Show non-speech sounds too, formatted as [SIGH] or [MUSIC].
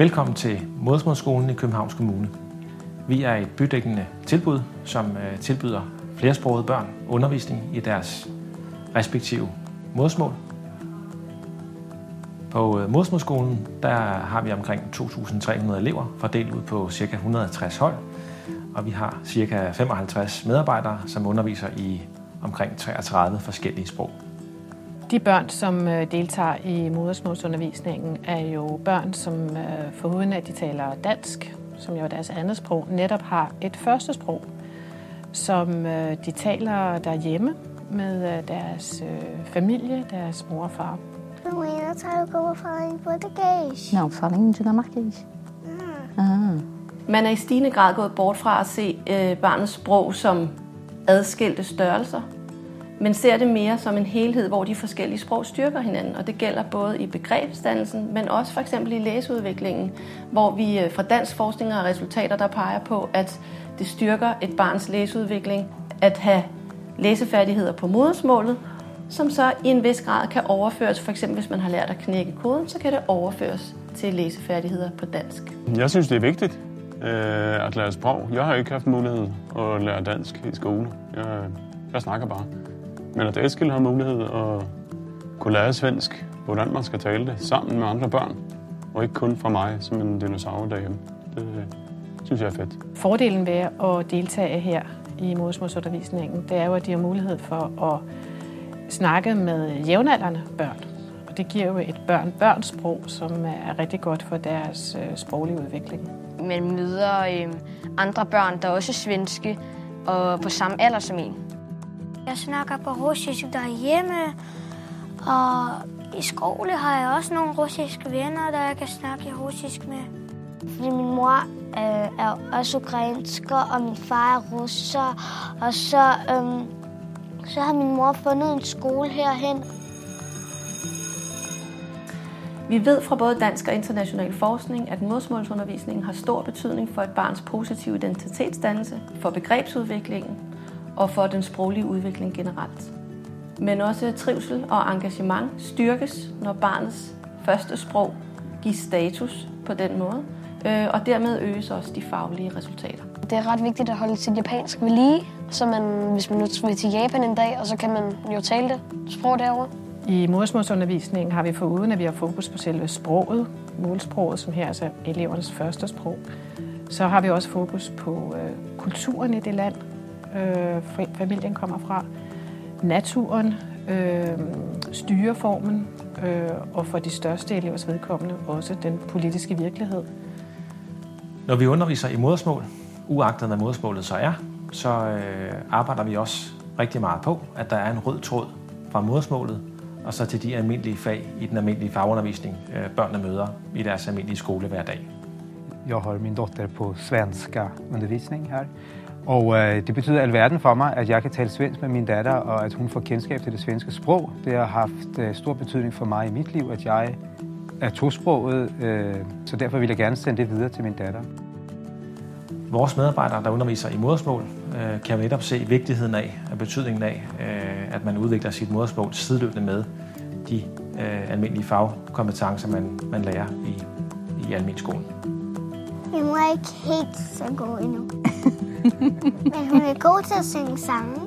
Velkommen til Modersmålsskolen i Københavns Kommune. Vi er et bydækkende tilbud, som øh, tilbyder flersprogede børn undervisning i deres respektive modersmål. På øh, Modersmålsskolen der har vi omkring 2.300 elever fordelt ud på ca. 160 hold, og vi har ca. 55 medarbejdere, som underviser i omkring 33 forskellige sprog. De børn, som øh, deltager i modersmålsundervisningen, er jo børn, som øh, foruden at de taler dansk, som jo er deres andet sprog, netop har et første sprog, som øh, de taler derhjemme med deres familie, deres mor og far. Luana tager du over fra en portugis. Não, fala em dinamarquês. Ah. Man er i stigende grad gået bort fra at se øh, barnets sprog som adskilte størrelser, men ser det mere som en helhed, hvor de forskellige sprog styrker hinanden. Og det gælder både i begrebsdannelsen, men også for eksempel i læseudviklingen, hvor vi øh, fra dansk forskning har resultater, der peger på, at det styrker et barns læseudvikling at have læsefærdigheder på modersmålet, som så i en vis grad kan overføres. For eksempel hvis man har lært at knække koden, så kan det overføres til læsefærdigheder på dansk. Jeg synes, det er vigtigt øh, at lære sprog. Jeg har ikke haft mulighed at lære dansk i skole. Jeg, jeg snakker bare. Men at Eskild har mulighed at kunne lære svensk, hvordan man skal tale det, sammen med andre børn, og ikke kun fra mig som en dinosaur derhjemme. Det synes jeg er fedt. Fordelen ved at deltage her i modersmålsundervisningen, det er jo, at de har mulighed for at snakke med jævnaldrende børn. Og det giver jo et børn-børns sprog, som er rigtig godt for deres øh, sproglige udvikling. Man møder øh, andre børn, der er også svenske, og på samme alder som en. Jeg snakker på russisk derhjemme, og i skole har jeg også nogle russiske venner, der jeg kan snakke russisk med. Fordi min mor øh, er også ukrainsk, og min far er russer, og så, øh, så har min mor fundet en skole herhen. Vi ved fra både dansk og international forskning, at modersmålsundervisningen har stor betydning for et barns positive identitetsdannelse, for begrebsudviklingen og for den sproglige udvikling generelt. Men også trivsel og engagement styrkes, når barnets første sprog gives status på den måde, øh, og dermed øges også de faglige resultater. Det er ret vigtigt at holde sit japansk ved lige, så man, hvis man nu vil til Japan en dag, og så kan man jo tale det sprog derovre. I modersmålsundervisningen har vi foruden, at vi har fokus på selve sproget, målsproget, som her er altså elevernes første sprog, så har vi også fokus på øh, kulturen i det land, øh, familien kommer fra, naturen, øh, styreformen øh, og for de største elevers vedkommende også den politiske virkelighed. Når vi underviser i modersmål, uagtet hvad modersmålet så er, så øh, arbejder vi også rigtig meget på, at der er en rød tråd fra modersmålet og så til de almindelige fag i den almindelige fagundervisning, øh, børnene møder i deres almindelige skole hver dag. Jeg har min dotter på svenska undervisning her, og øh, det betyder alverden for mig, at jeg kan tale svensk med min datter, og at hun får kendskab til det svenske sprog. Det har haft øh, stor betydning for mig i mit liv, at jeg er tosproget, øh, så derfor vil jeg gerne sende det videre til min datter. Vores medarbejdere, der underviser i modersmål, øh, kan jo netop se vigtigheden af, og betydningen af, øh, at man udvikler sit modersmål sideløbende med de øh, almindelige fagkompetencer, man, man lærer i, i almindelig skolen. Min mor er ikke helt så god endnu. [LAUGHS] Men hun er god til at synge sange.